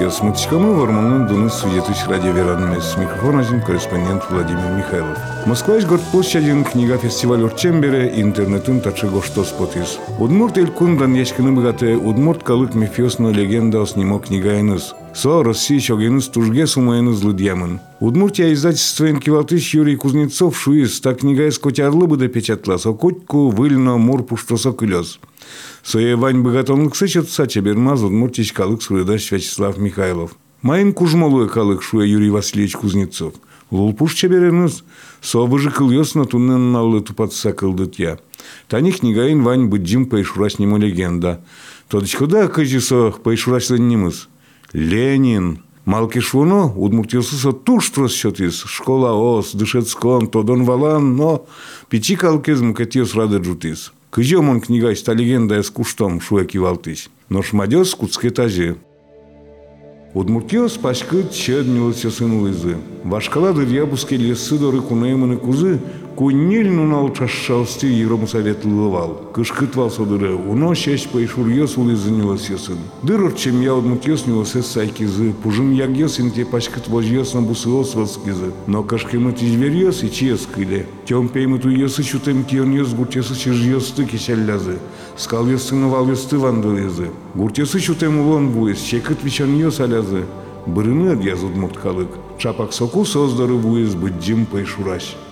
я смутичкамы варманын дуны судетыш радио веранмес. Микрофон один корреспондент Владимир Михайлов. Москва город площадин книга фестиваль Орчембере интернетун тачего что спотис. Удмурт элькундан яшкины богате удмурт калык мифиосно легенда оснимо книга иныз. Со России чогеныз тужге сумаеныз лыдьямын. Удмуртия издательство Инкивалтыш Юрий Кузнецов шуиз, та книга из котярлы бы печатла, со котку выльно мур пуштосо кылёз. Соевань богатонлыксы чотса чебермаз удмуртич калык сурыдаш Вячеслав Михайлов. Майын кужмолуе калык шуя Юрий Васильевич Кузнецов. Лулпуш чебереныз, со выжы кыльёсно туннен наллы тупатса кылдыт я. Тани книгайын вань быджим поишураш нему легенда. Тодочкода кыжи со поишурашлен немыз. Ленин. Малкишвуно удмуртилсысо туштрос шотис. Школа ос, дышецкон, тодон валан, но пичи калкез мукетиос рады джутис. Кыжем он книга ста легенда с куштом шуеки валтыш. Но шмадес куцке таже. Удмуртиос пашкыт чеднилыся сын лызы. Башкала дырьябуске лесы доры кунайманы кузы, Куннил нунал чашшалсты Еврому совет лывал. Кышкытвал содыры, уно шеш пайшур йос улызынилас ясын. Дырыр чем я одмут йос нилас сайкизы, пужым яг йосин те пашкыт вож йос на бусылос васкизы. Но кашкемы тижвер йос и чиес кыле. Тем пеймы ту йосы чутем кион йос гуртесы чиж йосты кешеллязы. Скал йосты навал йосты вандылызы. Гуртесы чутем улон буис, чекыт вичан йос алязы. Бырыны адъязыд мурткалык. Чапак соку создары буис быджим пайшураш. Со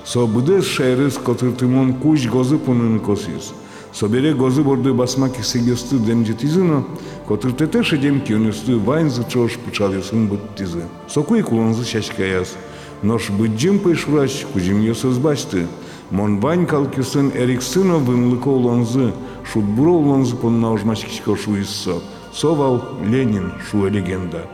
ленин шу легендата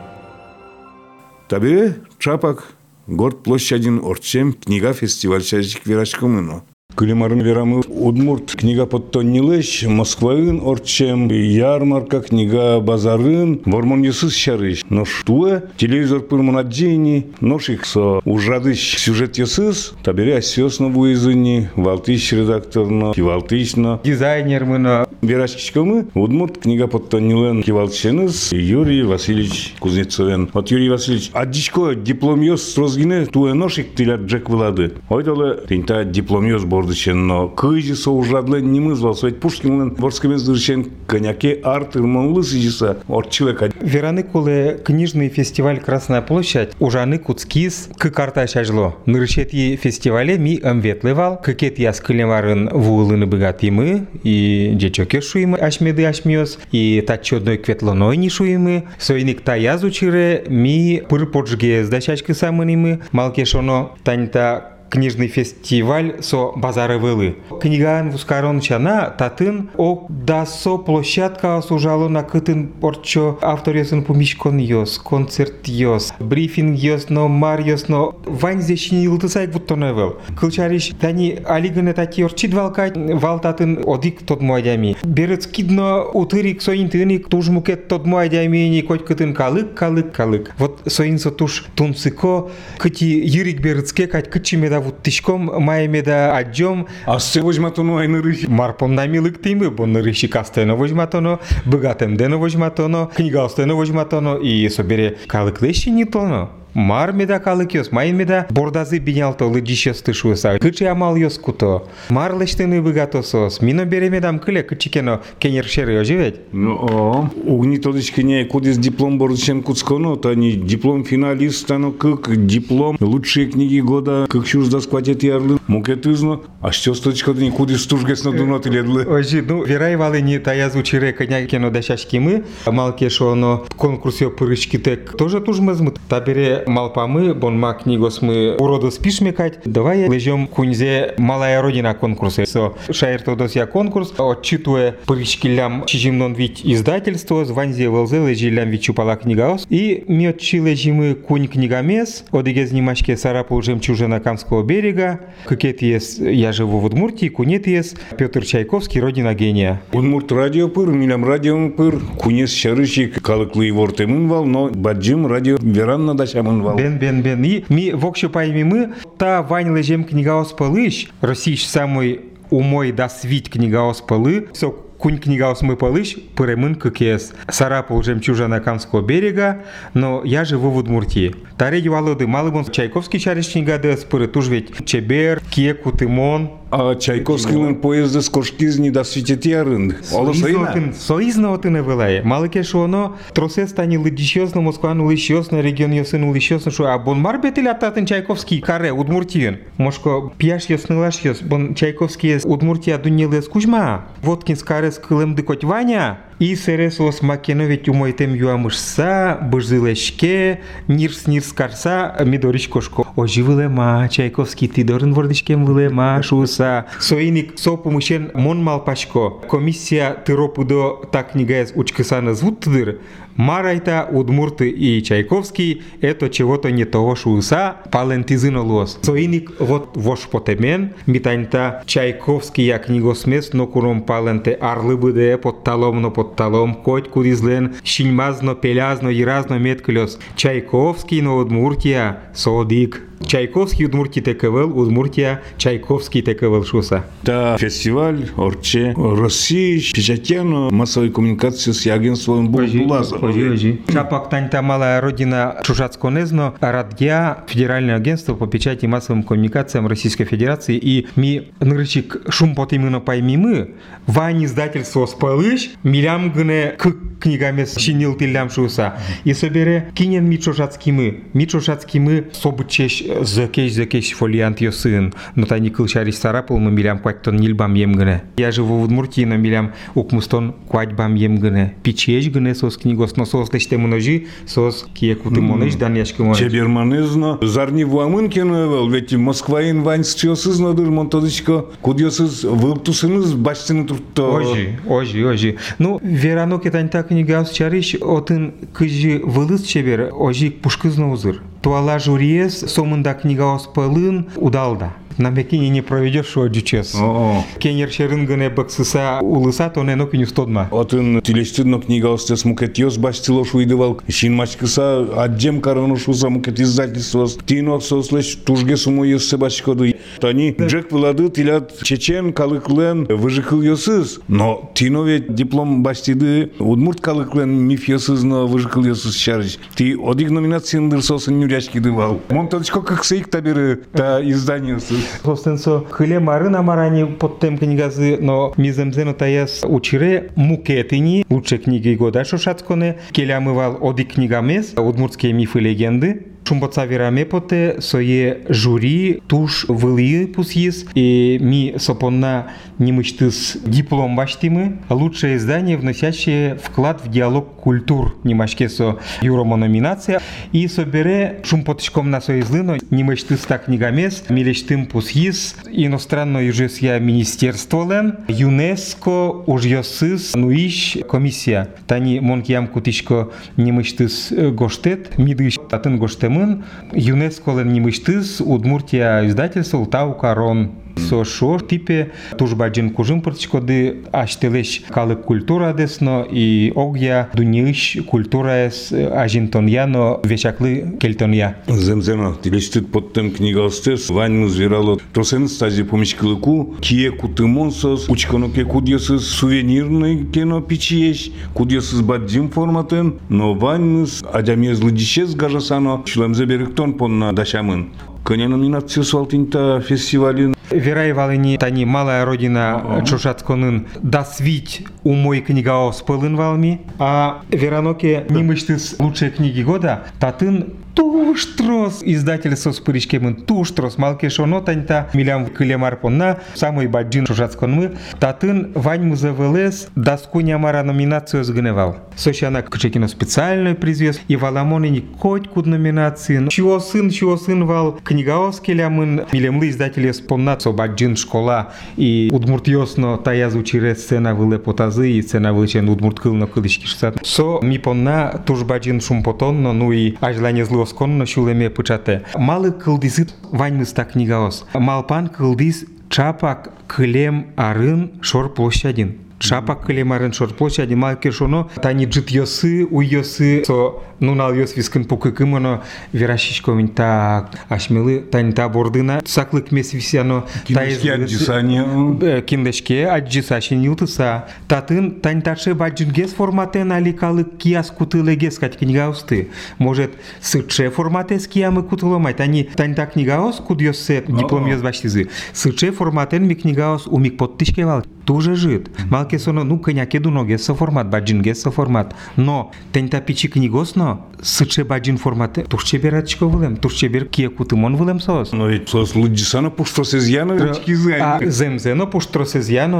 чапак. Город площадин Орчем, книга фестиваль Чажик Верачкомыно. Кылемарын верамы Удмурт книга подтоннилыш, Москваын орчем, ярмарка книга базарын, вормон есыз шарыш. Но штуе, телевизор пырмон отдейни, ноших со ужадыш сюжет есыз, табере осёсно буизыни, валтыш редакторно, кивалтышно. Дизайнер мыно. Верашкичкомы, Удмурт книга подтоннилен кивалтшеныз, Юрий Васильевич Кузнецовен. Вот Юрий Васильевич, аддичко диплом ёс розгине, туе ношик тилят джек вылады. Ойдолы, тинта диплом бор бордычен, но кыжи соужадлы не мызвал, свет Пушкин борсками зырчен коньяке арт ирмонлы сижиса от человека. Вераны куле книжный фестиваль Красная площадь ужаны куцкис к карта шажло. Нырчети фестивале ми амветлывал, кекет я скылемарын вулыны богатимы и дечоке шуимы ашмеды ашмиос и тачодной кветлоной не шуимы. Сойник та язучире ми пыр поджге сдачачки самынимы, малкешоно таньта книжный фестиваль со базары вылы. Книган вускарон чана татын о дасо площадка сужало на кытын порчо автор йосын пумишкон йос, концерт йос, брифинг йос, но мар йос, но вань зещини илтысайк буттоневел. Кылчариш тани алигыны тати орчид валкать, вал татын одик тот мойдями. Берец кидно утырик соин тыник тужмукет тот мойдями ни коть кытын калык, калык, калык. Вот соин со туш тунцыко, кыти юрик берецке кать кычимеда вот работишком маемеда аджом а се вожматоно айнырыш марпом касте тимбы боннырыши но, бегатем богатым дено вожматоно книга остено вожматоно и собере калыклеши нитоно не. Мар меда калык йос, майын меда бордазы бинялто лыджище стышуса. Кычы амал йос куто. Мар лештыны богатосос. Мино беремедам кыле кычикено кенер шеры оживет. Ну, о, угни тодочкине кудис диплом бордычен куцконо, то они диплом финалиста, но как диплом лучшие книги года, как чуж да скватет ярлы, мукетызно, а что сточка не кудис тужгес на дунот ледлы. Ожи, ну, верай валыни тая звучире коня кено дашашки мы, малке шоно конкурсио пырышки тек тоже тужмазмут. Табере малпамы, бонма книгос мы уроду спишмекать. Давай лежем кунзе малая родина конкурсы. Со шаертодос я конкурс, отчитывая пырышки лям чижимнон вить издательство, званзе велзе лежи лям вить чупала книгаос. И ми отчи лежимы кунь книгамес, одиге знимашке сарапул жемчужина Камского берега. Какет есть, я живу в Удмуртии, кунет есть, Петр Чайковский, родина гения. Удмурт радио пыр, милям радио пыр, кунес шарышик, калыклы вортемын вал, но баджим радио веранна дашамын вал. Бен, бен, бен. И ми вокше пойми мы, та вань лежем книгаос пылыш, Росич самый умой да свить книгаос пылы, со кунь книгаус мы полыш, пыремын кыкес. Сарапул жемчужина Камского берега, но я живу в Удмуртии. Тареди Володы, Малыбон, Чайковский чариш книга спыры, туж ведь Чебер, Кеку, Тимон, А Чайковскийның поезды скоршкизни да свететярын. Олы сайына. Соизнотын, соизнотын эвелае. Малыке шоно тросе стани лыдищёсно, Москван улыщёсно, регион ёсын улыщёсно, шо а бон мар бетель ататын Чайковский каре Удмуртиен. Мошко пияш ёсны лаш ёс, бон Чайковский Удмуртия дунелес Кузьма. Воткинс карес кылым дыкоть Ваня. И сересос макеновить умойтем юамышса, быжзылешке, нирс нирс карса, мидоричкошко. Оживылема, Чайковский тидорын вордышкем вылема, шуса. Соиник со помошен мон малпашко. Комиссия тыропудо так книгаес учкысаны звуттыдыр. Марайта, Удмурты и Чайковский – это чего-то не того шуса, палентизино лос. Соиник вот вош потемен, митаньта Чайковский я книгосмес, но куром паленте арлы буде под талом, но под талом, коть кудизлен, шиньмазно, пелязно, иразно метклёс. Чайковский, но Удмуртия, содик. Чайковский Удмуртии ТКВЛ, Удмуртия, Чайковский ТКВЛ шуса. Та фестиваль Орче России печатяно массовой коммуникации с агентством ожи. Шапак Таньта малая родина Чужацконезно, Радья, Федеральное агентство по печати и массовым коммуникациям Российской Федерации и ми нырчик шумпот именно пойми мы, вань издательство спалыш, милям гне к книгами шинил тилям шуса. И собере кинен ми Чужацкий мы, ми Чужацкий мы собычеш закеш закеш фолиант йосын, но та никыл шариш сарапыл мы милям квактон нильбам ем гне. Я живу в Удмуртии, но милям укмустон квадьбам ем гне. Пичеш гне сос книгос, но сос леште множи, сос киеку ты монеш дан яшки монеш. Чеберманызно, зарни вуамынкены, ведь Москваин вань счиосызнадыр монтадычко, кудьосыз вылптусыныз баштыны туртто. Ожи, ожи, ожи. Ну, верано кетань та книга чариш, отын кыжи вылыз чебер, ожи пушкызно узыр. Туала журиес, сомында книга оспалын удалда. Намекини не проведешь шо дючес. О, Кенер шерынгыне баксыса улыса, то не нокиню стодма. Атын тилештидно книга остес мукетиос баштило шуйдывал, шин мачкыса аджем карану шуса мукет издательствос, тино сослеш тужге суму есе башкоды. Тани джек вылады тилят чечен калыклен выжихыл йосыз, но тино ведь диплом баштиды удмурт калыклен миф йосыз, но выжихыл йосыз шарыш. Ти одик номинациендыр сосын нюрячки дывал. Монтадычко как сейк табиры та издание. Собственно, хыле марын амарани под тем книгазы, но миземзено таяс учире мукетини, лучшие книги года шошацконе, келя мывал оди книгамес, удмуртские мифы легенды, Шумбоца вираме поте сое жюри туш вылы пусис и ми сопонна немыштыс диплом баштимы лучшее издание, вносящее вклад в диалог культур немашкесо юромо номинация и собере шумпотышком на соизлыно немыштыс так книгамес милештым пусис иностранно южесья министерство лен ЮНЕСКО уж йосыс нуиш комиссия тани монкиям кутишко немыштыс гоштет мидыш татын гоштемын ЮНЕСКО лен немыштыс Удмуртия издательство Ултау Карон со шо типе тужбаджин кужым пырчкоды аштелеш калык культура десно и огя дуниш культура эс ажинтоньяно вечаклы кельтонья. Земзено, тилештит под тем книга остес, вань зверало, тросен стази помещкалыку, кие кутымонсос, учканоке кудьесыз сувенирный кино пичиеш, кудьесыз бадзим форматен, но вань адямезлы дишез гажасано, шлемзе беректон понна дашамын. Коня номинацию свалтинта фестивалин Верай валыни тани малая родина Чушацконын дасвить у мой книга спылын валми, а Вераноке немыштыс лучшие книги года, татын Туштрос издательство с пыричкемын Туштрос малке шоно таньта милям кылемар понна. Самый баджин шушацконмы татын вань музевелес даску нямара номинацию сгневал. Сощана кчекино специальный призвес. И валамони коть куд номинации. Чего сын, чего сын вал? Книга оскелямын милемлы издатели спонна со баджин школа и удмуртиосно тая звучире сцена выле потазы и сцена вылечен удмурт кылно кылышки шсат. Со ми понна туж баджин шумпотонно ну и ажлане зло сконно шулеме пычате. Малы кылдизит ваньмыста книгаос. Малпан кылдиз чапак кылем арын шор площадин. Шапак клемарын шор площади малке шоно тани джит йосы у йосы со нунал йос вискын пукы кымоно верашичко мин та ашмелы тани та бордына саклык мес висяно Кинешки аджисания. киндешке аджиса шинилтыса татын тань таше баджингес форматен аликалы киас кутылегес кать книгаусты может сыче форматес киамы кутыломай тани тань та книгаус кудьосе диплом йос баштизы сыче форматен ми книгаус умик подтышке тоже жит. Малке соно ну коняке дуноге со формат баджинге со формат. Но тента пичи книгос но сыче баджин формат турче берачко вылем турче бер кие кутымон вылем сос. Но ведь сос лыджисана пушто сезьяна речки А зайны. земзено пуштро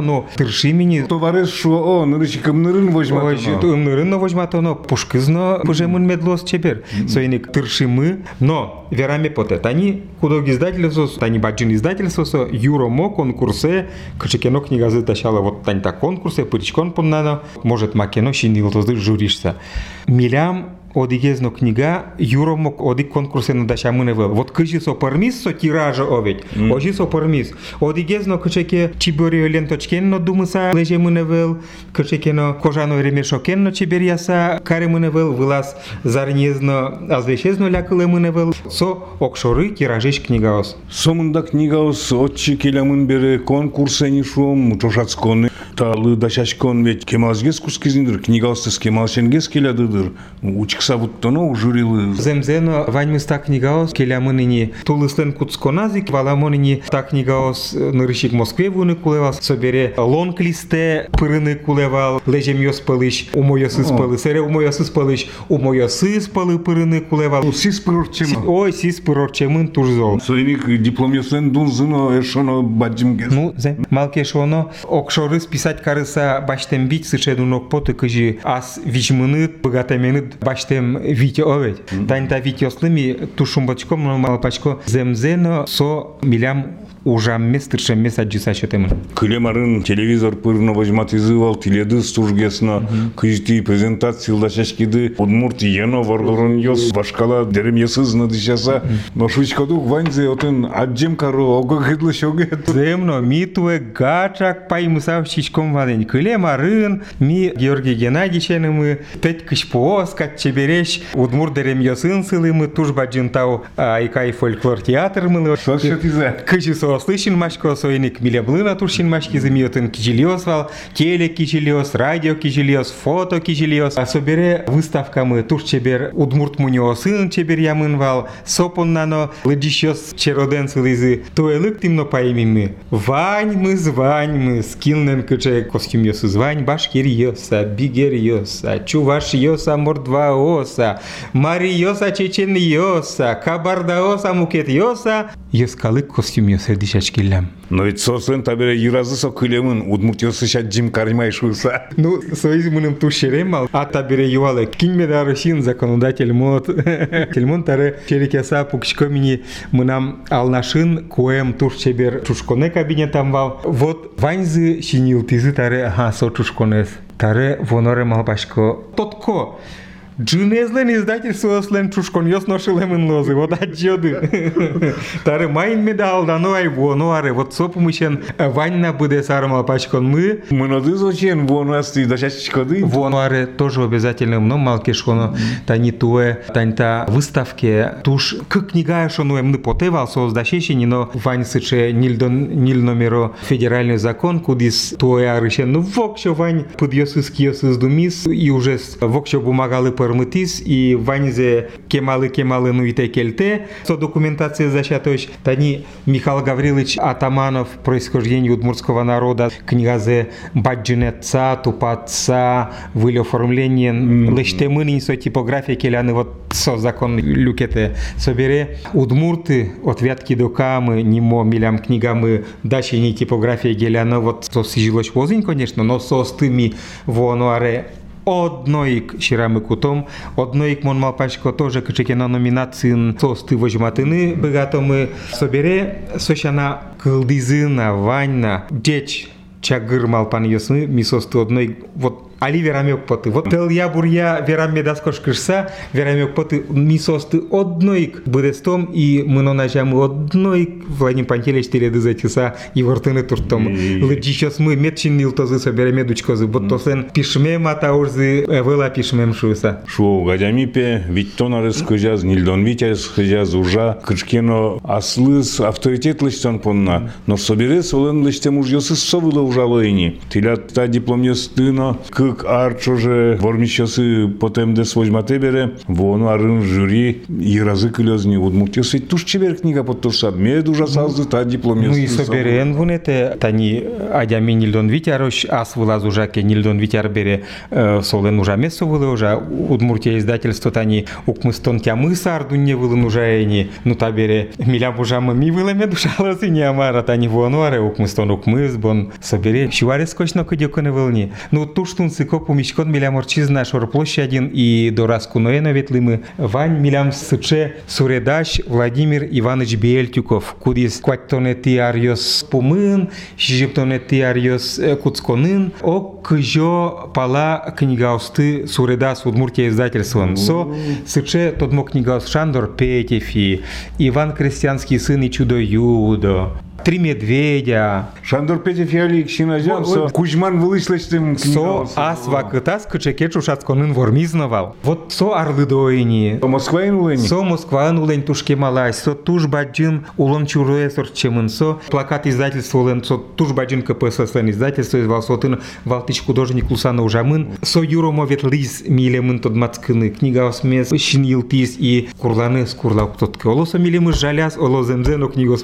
но тырши мини Товариш шо, о, нырычи кымнырын Ой, возьмат. умнырын возьматоно, пушкызно пожемын медлос чебер. Соиник тыршимы, но верами потет. Они кудог издательство, тани баджин издательство, со юромо конкурсе, качекено книга затащала вот тань так конкурсе, пыричкон поннано, может макено шинил тозды журишься. Милям одигезно книга юромок одик конкурсе на даша мыневел. Вот кыжи со пармис со тиража овет. Ожи со пармис. Одигезно кычеке чиборио ленточкен но думыса леже мыневел. Кычекено кожано ремешокен но чиберияса каре мыневел. Вылаз зарнезно азвешезно лякылы мыневел. Со окшоры тиражеш книгаос. Сомында книгаус отчи келямын бере конкурсени шуом, чошацконы. Та лыдашачкон ведь кемалжгес кускизиндир, книгаустес кемалшенгес келядыдыр. Учикса буттоно журилы. Земзено ваньмыс та книгаос келямыныни тулыслен куцконазик валамоныни та книгаос нырышик Москве вуны кулевал собере лонг листе пырыны кулевал лежем йос пылыш умойосы спалы сере умойосы спалыш умойосы спалы пырыны кулевал Сис прорчем. ой сис пырорчемын турзол Соиник дипломесен дунзыно эшоно баджимгес. Ну, зе, малке шоно, окшоры писать карыса баштем бить сышеду нок поты кажи аз вижмынет богатеменет баштем вите овет. Тань та вите ослыми тушум бачко мал пачко земзено со милям ужам мес тыршем мес аджиса шетемын. Клемарын телевизор пырно возьмат изывал, теледы стужгесно, кыжти презентации лашашкиды, удмурт ено варгорон йос, башкала дерем есызны дышаса, но шучкаду ванзе отын аджем кару, ого гыдлы шогет. Земно, ми туе гачак пай мусав щичком вадень. Клемарын, ми Георгий Геннадьевичен мы пять кышпоос, кат чебереш, удмур дерем йосын сылы мы туж баджин тау айкай фольклор театр мы Сашетизе. Сослышин машко соиник милеблына туршин машки замиотын кичилиос вал, теле кичилиос, радио кичилиос, фото кичилиос. А собере выставка мы туш чебер удмурт муниосын чебер ямын вал, сопон нано лыджищос чероден сылызы. Туэлык тимно паймими. Вань мы звань мы, скилнен кыче костюм йосы звань, башкир йоса, бигер йоса, чуваш йоса, мордва оса, мари йоса, чечен йоса, кабарда оса, мукет йоса. Йоскалык костюм йоса дишачкиллям. Но ведь сослен табере иразы со клемын, удмурт йосы шаджим кармай шуса. Ну, соизмыным тушеремал, а табере ювалы. Кинмеда Русин законодатель мод. Тельмон таре черекеса пукшкомини мынам алнашын куэм турчебер чушконе кабинетам вал. Вот ваньзы шинил тизы таре ага со чушконес. Таре воноре малбашко. Тотко. Джинезлен издательство слен чушкон йос ношелемен лозы, вот отчёды. Таре майн медал дано ай воно аре, вот сопу мышен ваньна буде сармал пачкон мы, Мынады зочен вонасты дашачкады. Вонуаре тоже обязательно но малки шконо тани туе таньта выставке туш к книга шону эмны потевал создащещини но вань сыче нильдон ниль номеро федеральный закон кудис туе арыше ну вокшо вань подьёсыс киосыс думис и уже вокшо бумагалы и ваньзе кемалы кемалы ну и келте со документация защатош тани Михаил Гаврилович Атаманов происхождение удмуртского народа книгазе баджинеца тупаца выль оформление лиште мынин со типография келяны вот со закон люкете собере удмурты от вятки до камы нимо милям книгамы дачи не типография геляна вот со сижилось возень конечно но со стыми вонуаре Одноїк щирами кутом, одноїк мон малпачко теж кичеке на номінації сости возьматини багатоми собере сощана кылдизына ваньна деч чагыр малпан йосны ми состы одной вот али верамек поты. Вот тел я бурья вераме даскош кышса, верамек поты мисосты одной быдестом, и мы на ножам одной Владимир Пантелич теледы затиса, и вортыны туртом. Лыджичос мы метчин нилтозы соберем дучкозы, вот то сен пишме мата урзы, вела пишмем шуса. Шо гадямипе, ведь то нарыс кыжаз, нильдон витяз кыжаз ужа, кычкено аслыс авторитет лыштан понна, но соберес олен лыштем уж йосы совылы ужалыйни. Тилят та диплом йостыно, кык арчоже, вормищосы потем дес возьмате бере, вону арын жюри, и разы кылезни, удмурт йосы туш чебер книга подтоса, мед ужасалзы та диплом Ну и соберен вунете, тани адями нильдон витярош, ас вылаз ужаке нильдон витяр бере, э, солен ужа место вылы ужа, удмуртия издательство тани укмыстон тямы сардунне вылын ужаени, ну та бере милям ужамы ми выламе душаласы не амара, тани вонуаре укмыстон укмыз, бон собере, щуаре скочно кыдёкыны вылни. Ну туштун сыко пумичкон милям орчизна шор площадин и дорас куноена ветлымы, вань милям сыче суредаш Владимир Иванович Бельтюков, кудис кваттонети арьос пумын, шижиптонети арьос э, куцконын, о кыжо пала книгаусты суредас Удмуртия издательствон. Со сыче тодмо книгаус Шандор Петефи, Иван Крестьянский сын и чудо Юдо, Три медведя, Шандор Петев ялик шиназян, со Кузьман вылышлыштым со ас вакытас кычекет шушацконын вормизнавал. Вот со арлыдоини, Москваин улыни. Со Москван улен тушке малай, со туш баджин улон чуруе сорчемын, со плакат издательство улен, со туш баджин КПССН издательство из Валсотын, Валтыч художник Лусана Ужамын, со юромо ветлиз милемын тодмацкыны, книга осмес, шинилтис и курланы скурлау ктотке. Олосо милемы жаляс, оло земзено книгос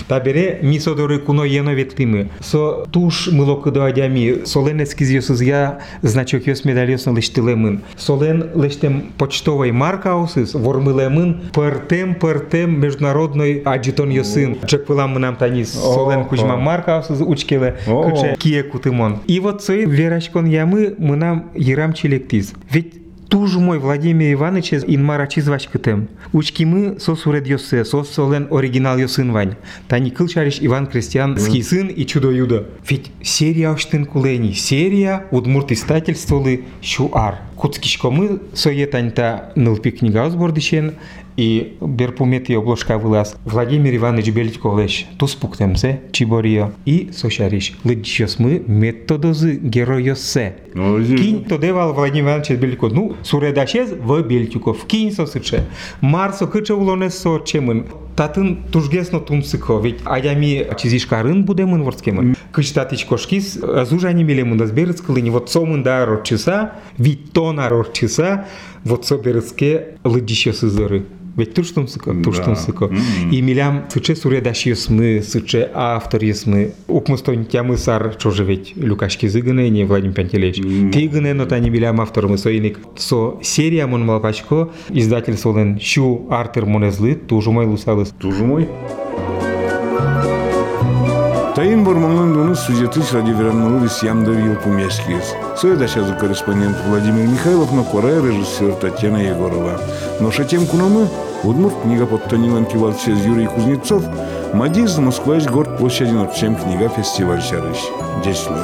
мородечевел. Табере мисодоры куно ено ветлимы. Со туш мыло кыдо адями, солен эскизиосыз я значок йос медальосно лештилемын. Солен лештем почтовой маркаусыз, вормылемын, пыртем пыртем международной аджитон йосын. Чекпылам нам танис, солен кузьма маркаусыз учкеле, О. кыче кие кутымон. И вот сой верачкон ямы мы нам ерам челектиз. Ведь Туж мой Владимир Иванович инмара чизвач кытем. Учки мы со суред йосе, со солен оригинал йосын вань. Тани кылчариш Иван Крестьянский сын и чудо юдо. Ведь серия оштын кулени, серия удмурт издательстволы шуар. Куцкишко мы соетаньта нылпи книга сбордичен, и берпумет и обложка вылаз. Владимир Иванович Беличко леш, тус пуктемсе, чиборио, и сошариш. Лыдчос мы методозы геройосе. Кинь то девал Владимир Иванович Беличко. Ну, суредашез в Бельтюков. Кинь сосыче. Марсо кыче улонес со чемын. Татын тужгесно тумсыко, ведь аями чизишкарын будемын ворскемын. Кыч татич кошкис, зужани милемын дазберыцкылыни, вот сомын да рорчиса, ведь тона рорчиса, вот соберыцке лыдище сызыры. Ведь туштум сыко, туштум сыко. И милям сыче суредаш есмы, сыче автор есмы. Укмыстон тямы сар, чоже ведь Люкашки зыгыне, не Владимир Пантелеич. Ты гыне, но тани милям автор мы соиник. Со серия мон малпачко, издательство лен щу артер монезлы, тужу май лусалыс. Тоже мой. Тайын борманлан дону сюжетыш ради веранного ямда вил пумескис. Соедашазу корреспондент Владимир Михайлов, но коре режиссер Татьяна Егорова. Но шатем кунамы, Удмурт книга под Тонилан Кивалчез Юрий Кузнецов, Мадиз Москвач город от чем книга фестиваль Шарыш. Дешло.